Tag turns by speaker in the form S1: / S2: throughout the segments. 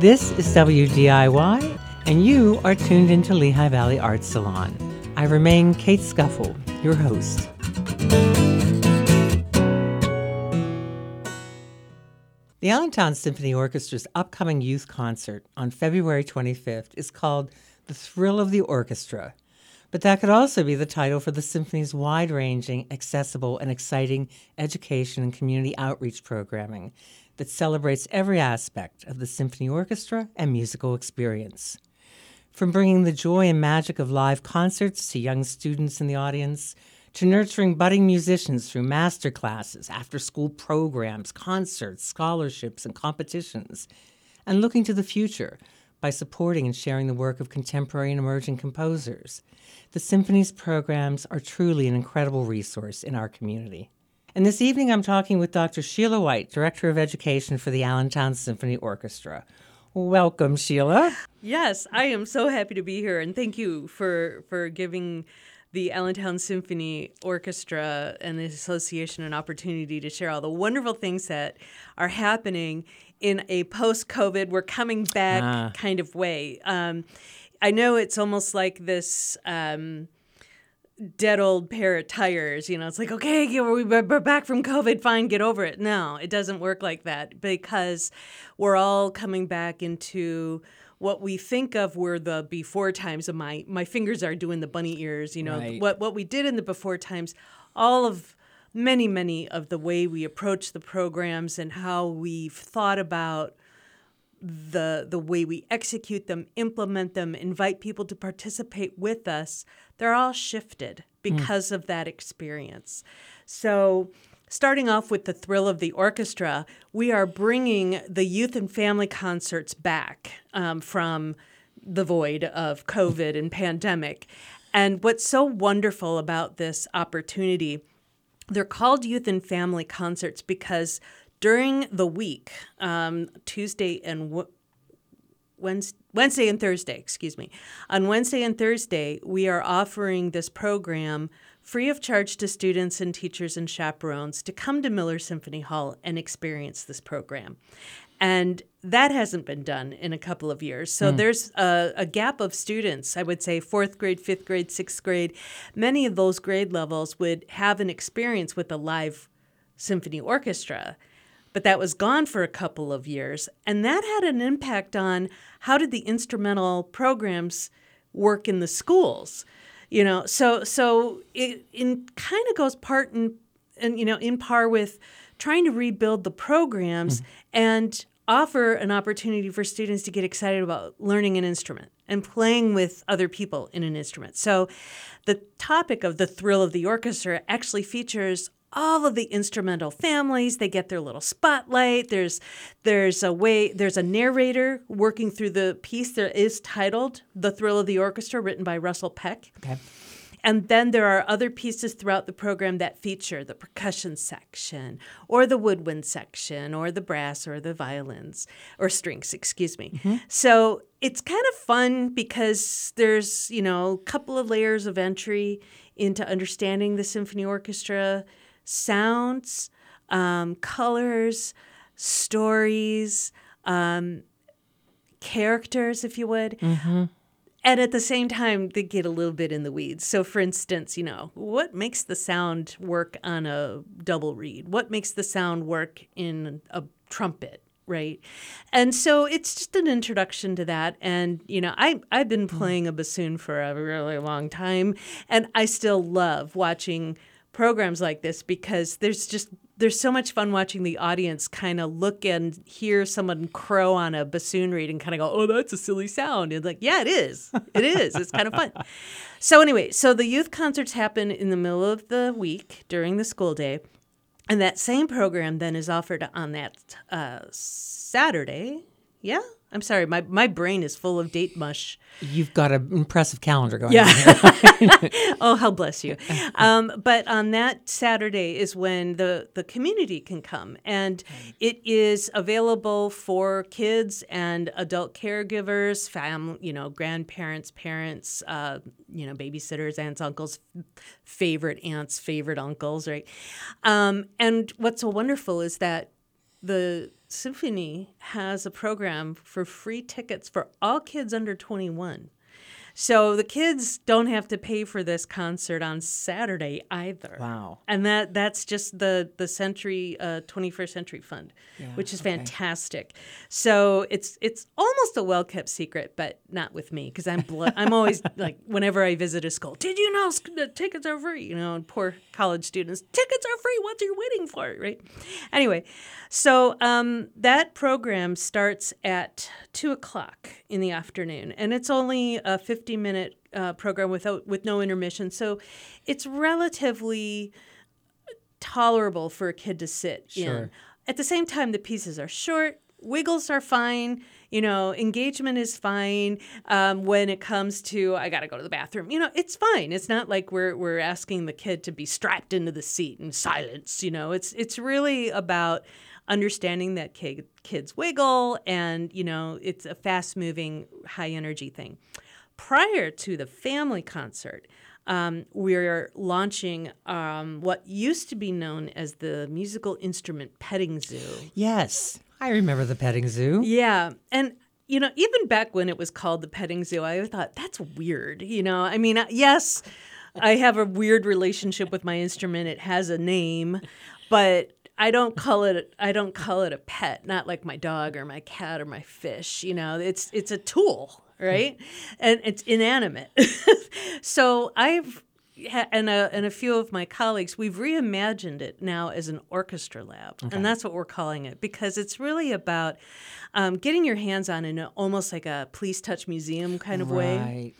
S1: This is WDIY, and you are tuned into Lehigh Valley Arts Salon. I remain Kate Scuffle, your host. The Allentown Symphony Orchestra's upcoming youth concert on February 25th is called The Thrill of the Orchestra. But that could also be the title for the symphony's wide ranging, accessible, and exciting education and community outreach programming that celebrates every aspect of the symphony orchestra and musical experience. From bringing the joy and magic of live concerts to young students in the audience, to nurturing budding musicians through master classes, after school programs, concerts, scholarships, and competitions, and looking to the future by supporting and sharing the work of contemporary and emerging composers. The Symphony's programs are truly an incredible resource in our community. And this evening, I'm talking with Dr. Sheila White, Director of Education for the Allentown Symphony Orchestra. Welcome, Sheila.
S2: Yes, I am so happy to be here, and thank you for for giving the Allentown Symphony Orchestra and the association an opportunity to share all the wonderful things that are happening in a post-COVID, we're coming back ah. kind of way. Um, I know it's almost like this. Um, dead old pair of tires. You know, it's like, okay, we're back from COVID, fine, get over it. No, it doesn't work like that because we're all coming back into what we think of were the before times of my my fingers are doing the bunny ears you know right. what what we did in the before times all of many many of the way we approach the programs and how we've thought about the the way we execute them, implement them, invite people to participate with us, they're all shifted because mm. of that experience. So, starting off with the thrill of the orchestra, we are bringing the youth and family concerts back um, from the void of COVID and pandemic. And what's so wonderful about this opportunity, they're called youth and family concerts because during the week, um, Tuesday and w- Wednesday, Wednesday and Thursday, excuse me. On Wednesday and Thursday, we are offering this program free of charge to students and teachers and chaperones to come to Miller Symphony Hall and experience this program. And that hasn't been done in a couple of years. So mm. there's a, a, gap of students, I would say fourth grade, fifth grade, sixth grade. Many of those grade levels would have an experience with a live symphony orchestra but that was gone for a couple of years. And that had an impact on how did the instrumental programs work in the schools. You know, so so it, it kind of goes part and and you know in par with trying to rebuild the programs mm-hmm. and offer an opportunity for students to get excited about learning an instrument and playing with other people in an instrument. So the topic of the thrill of the orchestra actually features all of the instrumental families they get their little spotlight there's there's a way there's a narrator working through the piece that is titled the thrill of the orchestra written by russell peck okay and then there are other pieces throughout the program that feature the percussion section or the woodwind section or the brass or the violins or strings, excuse me. Mm-hmm. So it's kind of fun because there's, you know, a couple of layers of entry into understanding the symphony orchestra sounds, um, colors, stories, um, characters, if you would. Mm-hmm. And at the same time, they get a little bit in the weeds. So, for instance, you know, what makes the sound work on a double reed? What makes the sound work in a trumpet? right and so it's just an introduction to that and you know I, i've been mm-hmm. playing a bassoon for a really long time and i still love watching programs like this because there's just there's so much fun watching the audience kind of look and hear someone crow on a bassoon reed and kind of go, "Oh, that's a silly sound." And like, yeah, it is. It is. It's kind of fun. So anyway, so the youth concerts happen in the middle of the week during the school day, and that same program then is offered on that uh, Saturday. Yeah, I'm sorry, my, my brain is full of date mush.
S1: You've got an impressive calendar going.
S2: Yeah.
S1: on here.
S2: oh, hell bless you. Um, but on that Saturday is when the, the community can come, and it is available for kids and adult caregivers, fam, you know, grandparents, parents, uh, you know, babysitters, aunts, uncles, favorite aunts, favorite uncles, right? Um, and what's so wonderful is that the symphony has a program for free tickets for all kids under 21. So the kids don't have to pay for this concert on Saturday either.
S1: Wow.
S2: And that that's just the the Century uh, 21st Century Fund, which is fantastic. So it's it's almost a well kept secret, but not with me because I'm blo- I'm always like whenever I visit a school, did you know the tickets are free? You know, and poor college students, tickets are free. What are you waiting for? Right? Anyway, so um, that program starts at two o'clock in the afternoon, and it's only a 50 minute uh, program without with no intermission. So it's relatively tolerable for a kid to sit in.
S1: Sure.
S2: At the same time, the pieces are short. Wiggles are fine. You know, engagement is fine. Um, when it comes to I got to go to the bathroom, you know, it's fine. It's not like we're we're asking the kid to be strapped into the seat in silence. You know, it's it's really about understanding that kid, kids wiggle and you know it's a fast moving high energy thing prior to the family concert, um, we're launching um, what used to be known as the musical instrument petting zoo.
S1: yes, I remember the petting zoo.
S2: Yeah, and you know, even back when it was called the petting zoo, I thought that's weird. You know, I mean, uh, yes, I have a weird relationship with my instrument. It has a name, but I don't call it I don't call it a pet, not like my dog or my cat or my fish. You know, it's it's a tool, right? And it's inanimate. so I've and a, and a few of my colleagues, we've reimagined it now as an orchestra lab, and that's what we're calling it because it's really about um, getting your hands on in a, almost like a please touch museum kind of way.
S1: Right.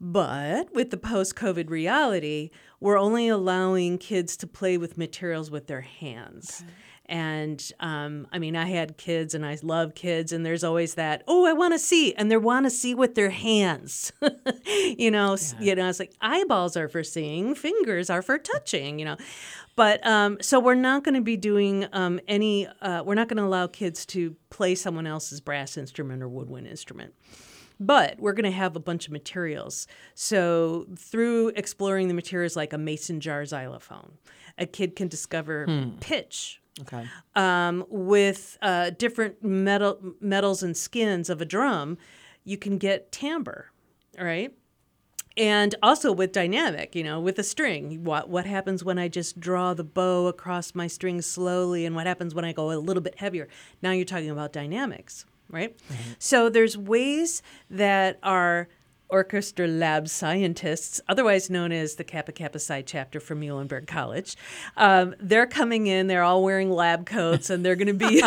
S2: But with the post COVID reality, we're only allowing kids to play with materials with their hands. And um, I mean, I had kids and I love kids, and there's always that, oh, I want to see, and they want to see with their hands. you know, s you know, it's like eyeballs are for seeing, fingers are for touching, you know. But um, so we're not going to be doing um, any, uh, we're not going to allow kids to play someone else's brass instrument or woodwind instrument but we're going to have a bunch of materials. So, through exploring the materials like a mason jar xylophone, a kid can discover pitch.
S1: Okay.
S2: Um, with uh, different metal metals and skins of a drum, you can get timbre, right? And also with dynamic, you know, with a string, what what happens when I just draw the bow across my string slowly, and what happens when I go a little bit heavier? Now you're talking about dynamics, right? So there's ways that our orchestra lab scientists, otherwise known as the Kappa Kappa Psi chapter from Muhlenberg College, um, they're coming in. They're all wearing lab coats, and they're going to be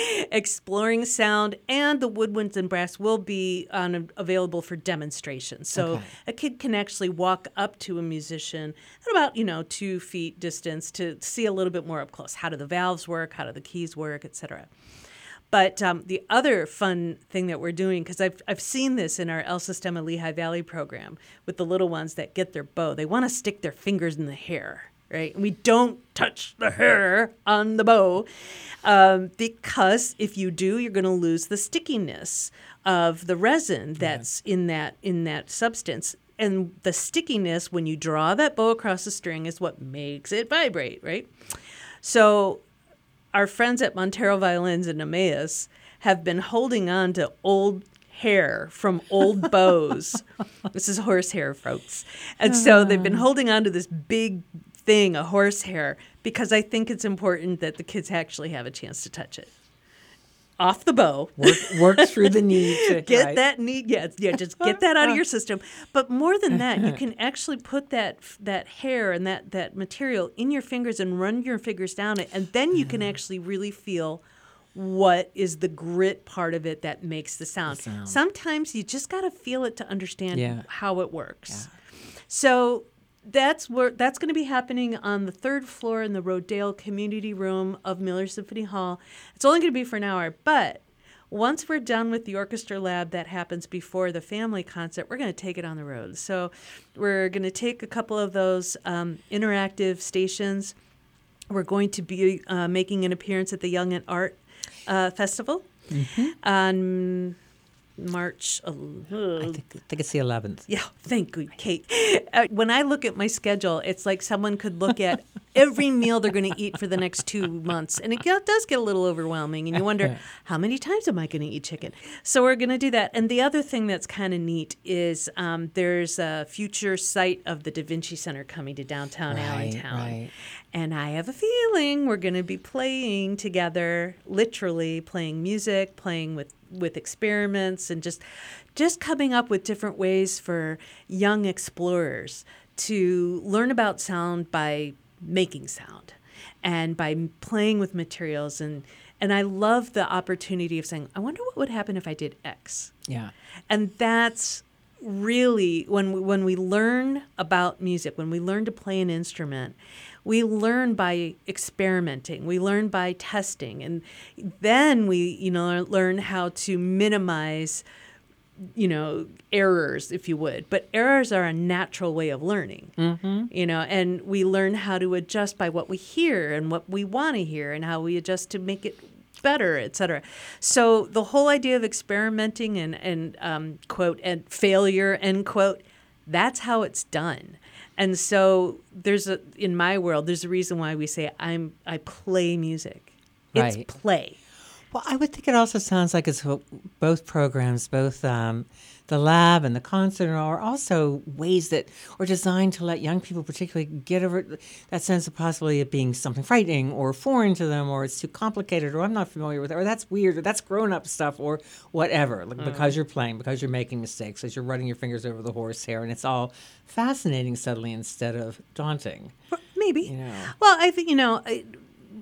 S2: exploring sound. And the woodwinds and brass will be on, available for demonstration. So
S1: Okay.
S2: a kid can actually walk up to a musician at about you know two feet distance to see a little bit more up close. How do the valves work? How do the keys work, etc. But um, the other fun thing that we're doing, because I've, I've seen this in our El Sistema Lehigh Valley program with the little ones that get their bow, they want to stick their fingers in the hair, right? And we don't touch the hair on the bow um, because if you do, you're going to lose the stickiness of the resin that's in that in that substance. And the stickiness when you draw that bow across the string is what makes it vibrate, right? So our friends at Montero Violins in Emmaus have been holding on to old hair from old bows. this is horsehair, folks. And so they've been ah. holding on to this big thing, a horsehair, because I think it's important that the kids actually have a chance to touch it. Off the bow.
S1: Work, work through the knee. to
S2: Get
S1: right.
S2: that need, yeah, yeah. Just get that out of your system. But more than that, you can actually put that that hair and that that material in your fingers and run your fingers down it, and then you can mm. actually really feel what is the grit part of it that makes the sound.
S1: sound.
S2: Sometimes you just got to feel it to understand
S1: Yeah.
S2: how it works. So that's where that's going to be happening on the third floor in the Rodale Community Room of Miller Symphony Hall. It's only going to be for an hour, but once we're done with the orchestra lab that happens before the family concert, we're going to take it on the road. So we're going to take a couple of those um, interactive stations. We're going to be uh, making an appearance at the Young at Art uh, Festival on March. Uh,
S1: I think, I think it's the 11th.
S2: yeah, thank you, Kate. Uh, when I look at my schedule, it's like someone could look at every meal they're going to eat for the next two months, and it does get a little overwhelming. And you wonder how many times am I going to eat chicken? So we're going to do that. And the other thing that's kind of neat is um, there's a future site of the Da Vinci Center coming to downtown
S1: Right,
S2: Allentown,
S1: right.
S2: and I have a feeling we're going to be playing together, literally playing music, playing with with experiments, and just just coming up with different ways for young explorers to learn about sound by making sound and by playing with materials and and I love the opportunity of saying, I wonder what would happen if I did X.
S1: Yeah.
S2: And that's really when we, when we learn about music, when we learn to play an instrument, we learn by experimenting. We learn by testing, and then we you know learn how to minimize you know errors if you would. But errors are a natural way of learning. You know and we learn how to adjust by what we hear and what we want to hear and how we adjust to make it better etc so the whole idea of experimenting and and um, quote and failure end quote that's how it's done and so there's a in my world there's a reason why we say i'm i play music. It's play
S1: Well, I would think it also sounds like it's both programs, both um, the lab and the concert, are also ways that are designed to let young people, particularly, get over that sense of possibility of being something frightening or foreign to them, or it's too complicated, or I'm not familiar with it, or that's weird, or that's grown up stuff, or whatever. Like, Because you're playing, because you're making mistakes, as you're running your fingers over the horsehair, and it's all fascinating suddenly instead of daunting.
S2: Maybe.
S1: You know.
S2: Well, I think you know. I,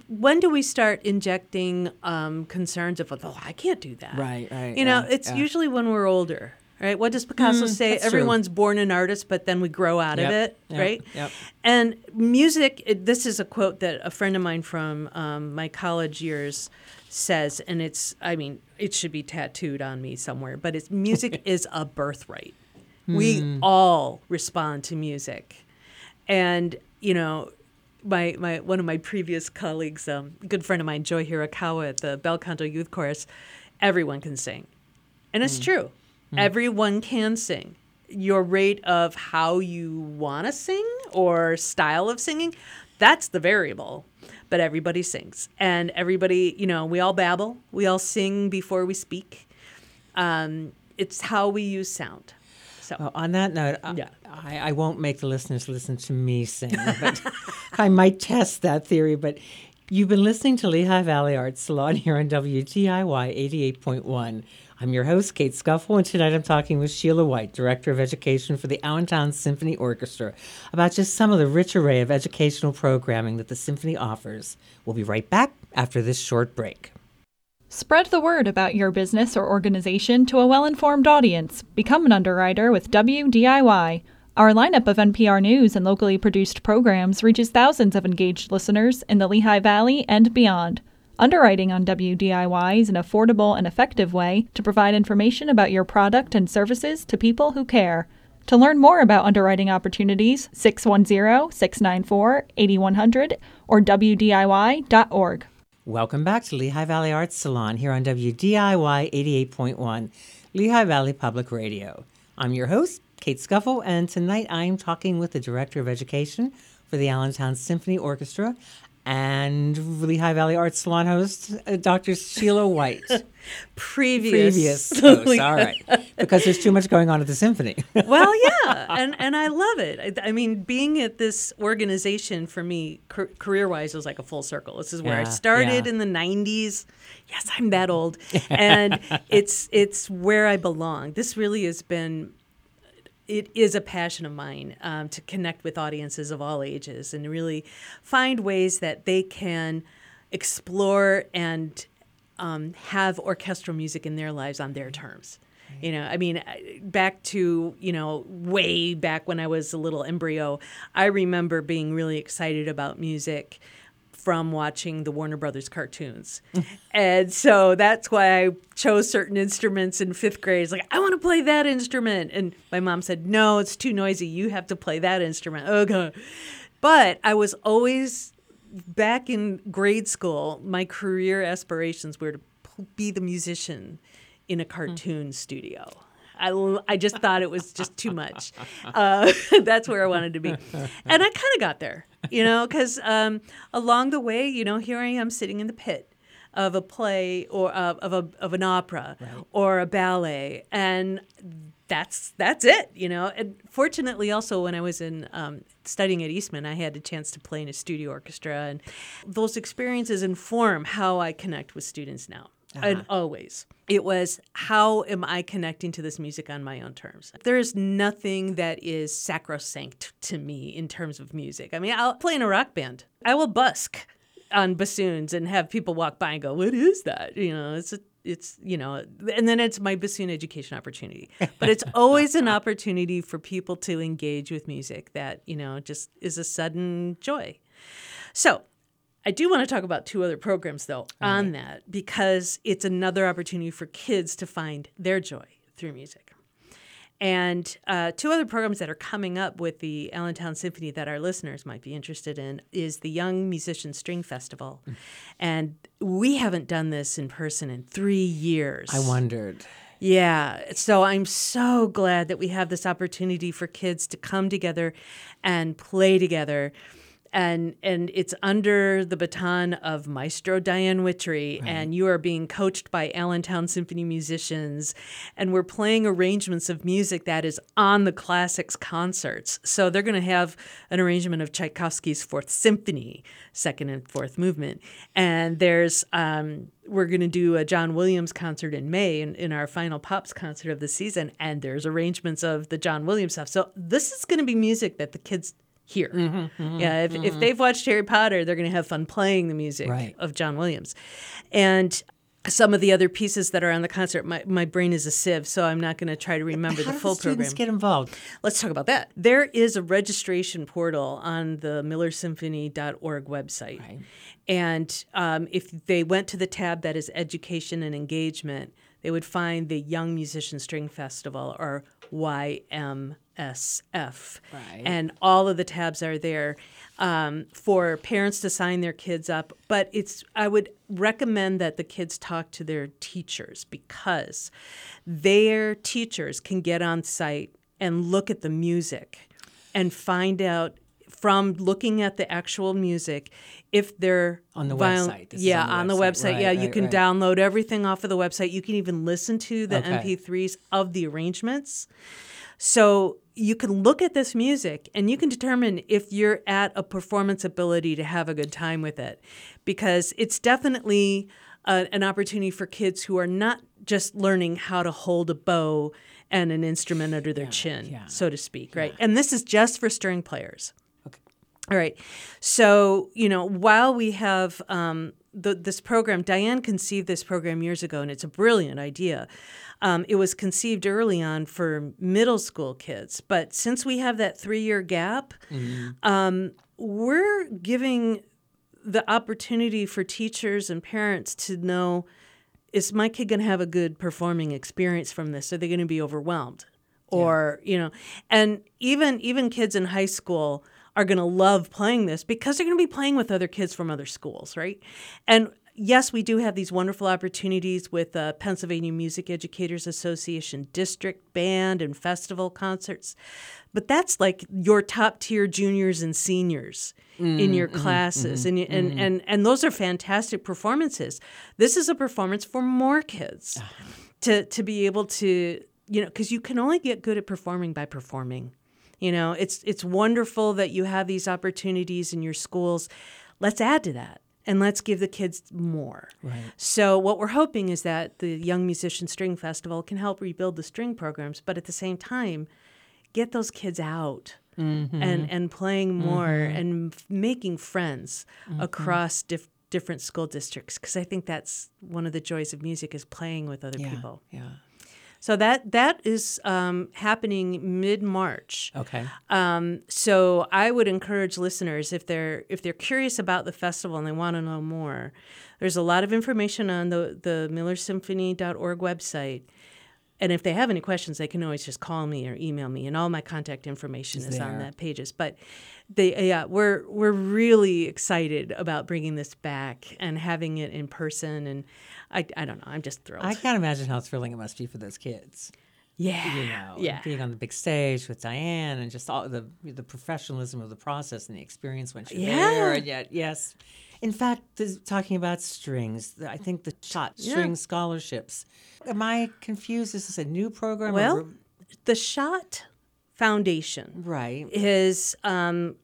S2: when do we start injecting um, concerns of, oh, I can't do that?
S1: Right, right,
S2: You know,
S1: yeah,
S2: it's
S1: yeah.
S2: usually when we're older, right? What does Picasso say?
S1: that's true.
S2: Everyone's born an artist, but then we grow out
S1: Yep,
S2: of it,
S1: yep,
S2: right?
S1: yep.
S2: And music, it, this is a quote that a friend of mine from um, my college years says, and it's, I mean, it should be tattooed on me somewhere, but it's music is a birthright.
S1: Hmm.
S2: We all respond to music. And, you know, my, my one of my previous colleagues, um, a good friend of mine, Joy Hirokawa at the Bel Canto Youth Chorus, everyone can sing. And it's true. Everyone can sing. Your rate of how you want to sing or style of singing, that's the variable. But everybody sings. And everybody, you know, we all babble, we all sing before we speak. Um, it's how we use sound. So,
S1: Well, on that note, I-
S2: Yeah.
S1: I, I won't make the listeners listen to me sing, but I might test that theory. But you've been listening to Lehigh Valley Arts Salon here on WDIY 88.1. I'm your host, Kate Scuffle, and tonight I'm talking with Sheila White, Director of Education for the Allentown Symphony Orchestra, about just some of the rich array of educational programming that the symphony offers. We'll be right back after this short break.
S3: Spread the word about your business or organization to a well informed audience. Become an underwriter with WDIY. Our lineup of NPR news and locally produced programs reaches thousands of engaged listeners in the Lehigh Valley and beyond. Underwriting on WDIY is an affordable and effective way to provide information about your product and services to people who care. To learn more about underwriting opportunities, 610 694 8100 or WDIY.org.
S1: Welcome back to Lehigh Valley Arts Salon here on WDIY 88.1, Lehigh Valley Public Radio. I'm your host, Kate Scuffle, and tonight I am talking with the Director of Education for the Allentown Symphony Orchestra and Lehigh Valley Arts Salon host, uh, Dr. Sheila White.
S2: previous.
S1: Previous host, all right. Because there's too much going on at the symphony.
S2: well, yeah, and and I love it. I, I mean, being at this organization for me, car- career wise, was like a full circle. This is where I started
S1: yeah.
S2: in the '90s. Yes, I'm that old, and it's it's where I belong. This really has been. It is a passion of mine um, to connect with audiences of all ages and really find ways that they can explore and um, have orchestral music in their lives on their terms. You know, I mean, back to, you know, way back when I was a little embryo, I remember being really excited about music from watching the Warner Brothers cartoons. and so that's why I chose certain instruments in fifth grade. It's like, I want to play that instrument. And my mom said, No, it's too noisy. You have to play that instrument. Okay. But I was always back in grade school, my career aspirations were to be the musician in a cartoon mm. studio. I, I just thought it was just too much. Uh, that's where I wanted to be. And I kind of got there, you know, because um, along the way, you know, here I am sitting in the pit of a play or uh, of, a, of an opera or a ballet. And that's that's it, you know. And fortunately, also when I was in um, studying at Eastman, I had a chance to play in a studio orchestra, and those experiences inform how I connect with students now. And uh-huh. always, it was how am I connecting to this music on my own terms? There is nothing that is sacrosanct to me in terms of music. I mean, I'll play in a rock band. I will busk on bassoons and have people walk by and go, "What is that?" You know, it's a, it's you know, and then it's my bassoon education opportunity. But it's always an opportunity for people to engage with music that you know just is a sudden joy. So. I do want to talk about two other programs though on that because it's another opportunity for kids to find their joy through music. And uh, two other programs that are coming up with the Allentown Symphony that our listeners might be interested in is the Young Musician String Festival. And we haven't done this in person in three years.
S1: I wondered.
S2: Yeah. So I'm so glad that we have this opportunity for kids to come together and play together. And and it's under the baton of Maestro Diane Witry, and you are being coached by Allentown Symphony musicians, and we're playing arrangements of music that is on the classics concerts. So they're going to have an arrangement of Tchaikovsky's Fourth Symphony, second and fourth movement, and there's um, we're going to do a John Williams concert in May in, in our final Pops concert of the season, and there's arrangements of the John Williams stuff. So this is going to be music that the kids hear.
S1: Mm-hmm,
S2: yeah, if, if they've watched Harry Potter, they're going to have fun playing the music
S1: Right.
S2: of John Williams. And some of the other pieces that are on the concert, my, my brain is a sieve, so I'm not going to try to remember
S1: How
S2: the full
S1: the students
S2: program.
S1: get involved?
S2: Let's talk about that. There is a registration portal on the millersymphony.org website.
S1: Right.
S2: And um, if they went to the tab that is education and engagement, they would find the Young Musician String Festival or YMSF.
S1: Right.
S2: And all of the tabs are there um, for parents to sign their kids up. But it's I would recommend that the kids talk to their teachers because their teachers can get on site and look at the music and find out from looking at the actual music if they're
S1: On the
S2: viol-
S1: website. This
S2: yeah,
S1: on the website. Right,
S2: yeah, you can
S1: right.
S2: download everything off of the website. You can even listen to the
S1: Okay.
S2: MP3s of the arrangements. So you can look at this music and you can determine if you're at a performance ability to have a good time with it because it's definitely a, an opportunity for kids who are not just learning how to hold a bow and an instrument under their chin,
S1: yeah.
S2: so to speak, right? And this is just for string players.
S1: Okay.
S2: All right. So, you know, while we have um, the, this program, Diane conceived this program years ago, and it's a brilliant idea. Um, it was conceived early on for middle school kids, but since we have that three year gap, um, we're giving the opportunity for teachers and parents to know is my kid going to have a good performing experience from this? Are they going to be overwhelmed? Or, you know, and even even kids in high school are going to love playing this because they're going to be playing with other kids from other schools, right? And yes, we do have these wonderful opportunities with uh, Pennsylvania Music Educators Association district band and festival concerts, but that's like your top tier juniors and seniors in your mm, mm-hmm, classes, mm-hmm, and, you- and mm-hmm. and and those are fantastic performances. This is a performance for more kids ah. to to be able to you know because you can only get good at performing by performing. You know, it's it's wonderful that you have these opportunities in your schools. Let's add to that and let's give the kids more.
S1: Right.
S2: So what we're hoping is that the Young Musician String Festival can help rebuild the string programs, but at the same time, get those kids out
S1: Mm-hmm.
S2: and and playing more and f- making friends
S1: Mm-hmm.
S2: across dif- different school districts because I think that's one of the joys of music is playing with other
S1: Yeah.
S2: people.
S1: Yeah.
S2: So that that is um, happening mid March.
S1: Okay.
S2: Um, so I would encourage listeners if they're if they're curious about the festival and they want to know more, there's a lot of information on the the MillerSymphony.org website. And if they have any questions, they can always just call me or email me, and all my contact information is, on that pages. But they, yeah, we're we're really excited about bringing this back and having it in person. And I, I don't know, I'm just thrilled.
S1: I can't imagine how thrilling it must be for those kids.
S2: yeah,
S1: You know,
S2: yeah,
S1: being on the big stage with Diane and just all the the professionalism of the process and the experience when she's
S2: Yeah.
S1: there. And yet, yes. In fact, this, talking about strings, the- I think the Schadt
S2: Yeah.
S1: string scholarships. Am I confused? Is this a new program?
S2: Well,
S1: re-
S2: the Schadt Foundation
S1: right.
S2: is um,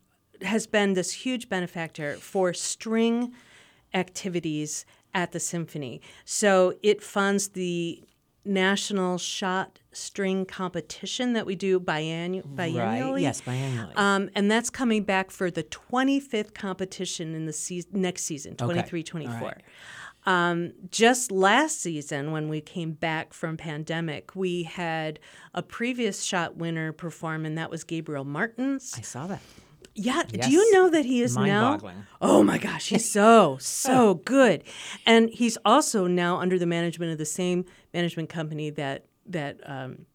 S2: has been this huge benefactor for string activities at the symphony. So it funds the national Schadt string competition that we do biannu- biannually.
S1: Right. Yes, biannually.
S2: Um, and that's coming back for the 25th competition in the se- next season, 23 24.
S1: right.
S2: Um, just last season, when we came back from pandemic, we had a previous Schadt winner perform, and that was Gabriel Martins.
S1: I saw that.
S2: Yeah,
S1: Yes.
S2: do you know that he is now? Oh my gosh, he's so so good, and he's also now under the management of the same management company that that um,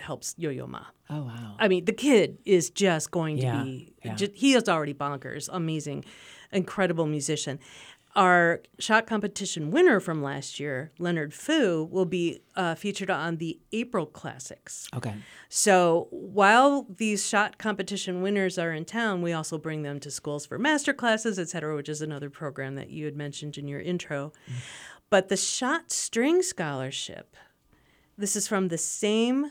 S2: helps Yo-Yo Ma.
S1: Oh wow.
S2: I mean, the kid is just going to
S1: Yeah,
S2: be.
S1: yeah.
S2: he is already bonkers, amazing, incredible musician. Our Schadt competition winner from last year, Leonard Fu, will be uh, featured on the April Classics.
S1: Okay.
S2: So while these Schadt competition winners are in town, we also bring them to schools for master classes, et cetera, which is another program that you had mentioned in your intro. But the Schadt string scholarship, this is from the same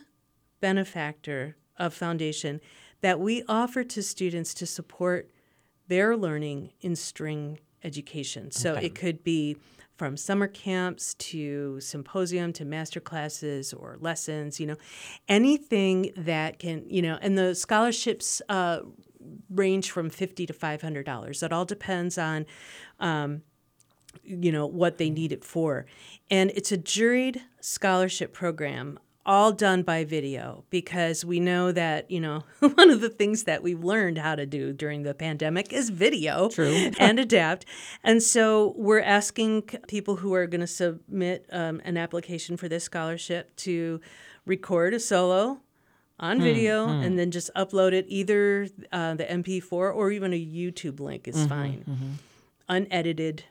S2: benefactor of foundation that we offer to students to support their learning in string education. So it could be from summer camps to symposium to master classes or lessons, you know, anything that can, you know, and the scholarships uh, range from fifty to five hundred dollars. It all depends on um, you know what they need it for and it's a juried scholarship program all done by video because we know that you know one of the things that we've learned how to do during the pandemic is video
S1: True.
S2: and adapt. And so we're asking people who are going to submit um, an application for this scholarship to record a solo on video and then just upload it either uh, the mp4 or even a youtube link is fine. unedited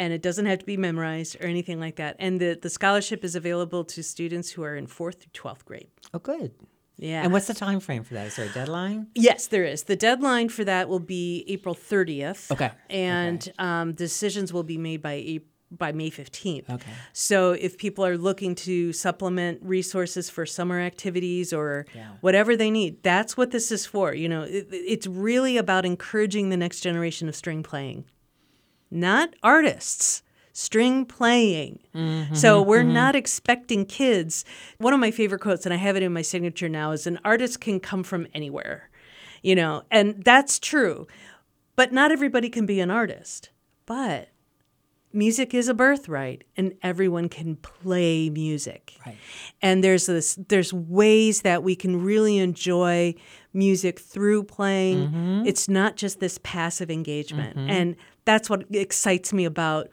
S2: and it doesn't have to be memorized or anything like that. And the, the scholarship is available to students who are in fourth through 12th grade.
S1: Oh, good.
S2: Yeah.
S1: And what's the time frame for that? Is there a deadline?
S2: yes, there is. The deadline for that will be April 30th.
S1: Okay.
S2: And um, decisions will be made by April. By May 15th.
S1: Okay.
S2: So if people are looking to supplement resources for summer activities or
S1: Yeah.
S2: whatever they need, that's what this is for. You know, it, it's really about encouraging the next generation of string playing, not artists. String playing. Mm-hmm. so we're mm-hmm. not expecting kids. One of my favorite quotes, and I have it in my signature now, is an artist can come from anywhere. You know, and that's true. But not everybody can be an artist. But music is a birthright and everyone can play music
S1: Right.
S2: and there's this there's ways that we can really enjoy music through playing mm-hmm. it's not just this passive engagement and that's what excites me about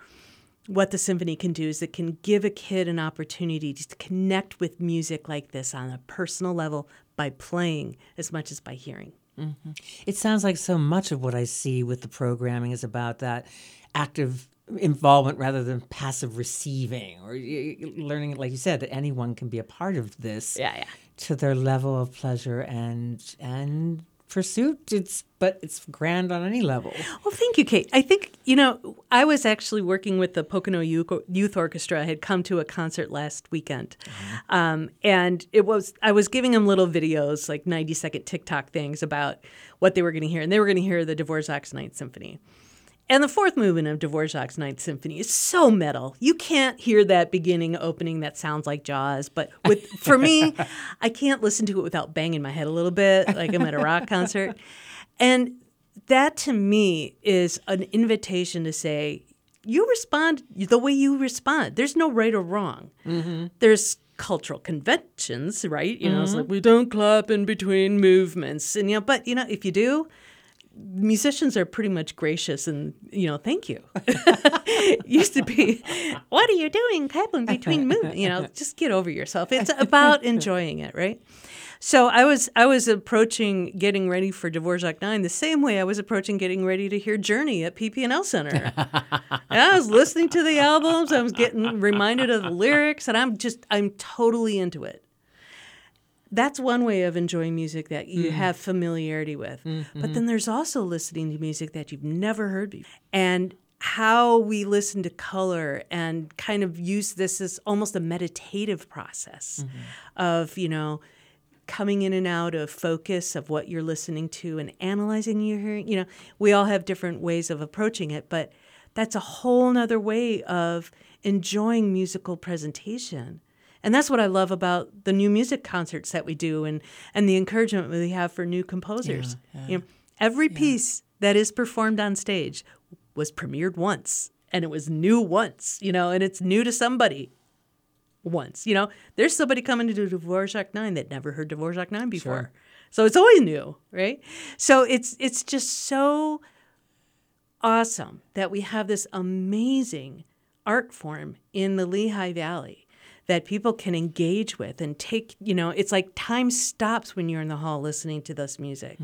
S2: what the symphony can do is it can give a kid an opportunity to connect with music like this on a personal level by playing as much as by hearing. Mm-hmm.
S1: It sounds like so much of what I see with the programming is about that active involvement rather than passive receiving or learning, like you said, that anyone can be a part of this
S2: yeah yeah.
S1: to their level of pleasure and and pursuit. It's but it's grand on any level.
S2: Well, thank you, Kate. I think, you know, I was actually working with the Pocono Youth Orchestra. I had come to a concert last weekend. Um, and it was, I was giving them little videos, like 90 second TikTok things about what they were going to hear. And they were going to hear the Dvorak's Ninth Symphony. And the fourth movement of Dvorak's Ninth Symphony is so metal. You can't hear that beginning opening that sounds like Jaws. But with for me, I can't listen to it without banging my head a little bit, like I'm at a rock concert. And that to me is an invitation to say, you respond the way you respond. There's no right or wrong. Mm-hmm. There's cultural conventions, right? You know, it's mm-hmm. like we don't clap in between movements, and you know, but you know, if you do, musicians are pretty much gracious and you know, thank you. Used to be, what are you doing clapping between movements? You know, just get over yourself. It's about enjoying it, right? So I was I was approaching getting ready for Dvorak Nine the same way I was approaching getting ready to hear Journey at PP&L Center. and I was listening to the albums, I was getting reminded of the lyrics, and I'm just I'm totally into it. That's one way of enjoying music that you mm. have familiarity with. Mm-hmm. But then there's also listening to music that you've never heard before. And how we listen to color and kind of use this as almost a meditative process mm-hmm. of, you know, coming in and out of focus of what you're listening to and analyzing your hearing. You know, we all have different ways of approaching it, but that's a whole nother way of enjoying musical presentation. And that's what I love about the new music concerts that we do and, and the encouragement we have for new composers. You know, every piece that is performed on stage was premiered once and it was new once, you know, and it's new to somebody once. You know, there's somebody coming to do Dvorak 9 that never heard Dvorak 9 before. So it's always new, right? So it's it's just so awesome that we have this amazing art form in the Lehigh Valley that people can engage with and take, you know, it's like time stops when you're in the hall listening to this music.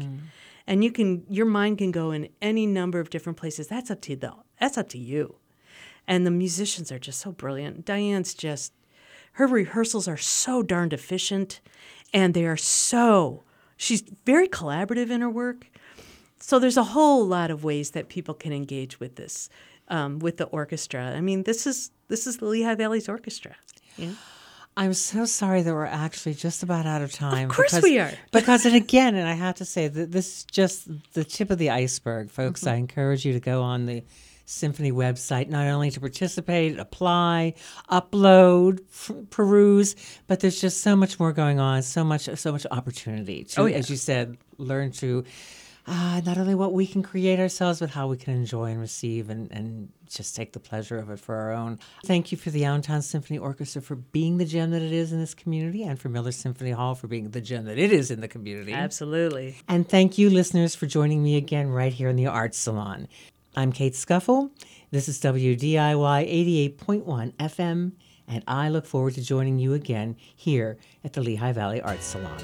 S2: And you can your mind can go in any number of different places. That's up to the that's up to you. And the musicians are just so brilliant. Diane's just her rehearsals are so darned efficient and they are so she's very collaborative in her work so there's a whole lot of ways that people can engage with this um, with the orchestra i mean this is this is the lehigh valley's orchestra know?
S1: I'm so sorry that we're actually just about out of time.
S2: Of course
S1: because,
S2: we are.
S1: because, and again, and I have to say that this is just the tip of the iceberg, folks.
S2: Mm-hmm.
S1: I encourage you to go on the symphony website not only to participate, apply, upload, f- peruse, but there's just so much more going on, so much, so much opportunity to,
S2: Oh, yeah.
S1: as you said, learn to. Uh, not only what we can create ourselves, but how we can enjoy and receive and, and just take the pleasure of it for our own. Thank you for the Allentown Symphony Orchestra for being the gem that it is in this community, and for Miller Symphony Hall for being the gem that it is in the community.
S2: absolutely
S1: And thank you, listeners, for joining me again right here in the Arts Salon. I'm Kate Scuffle. This is WDIY 88.1 FM, and I look forward to joining you again here at the Lehigh Valley Arts Salon.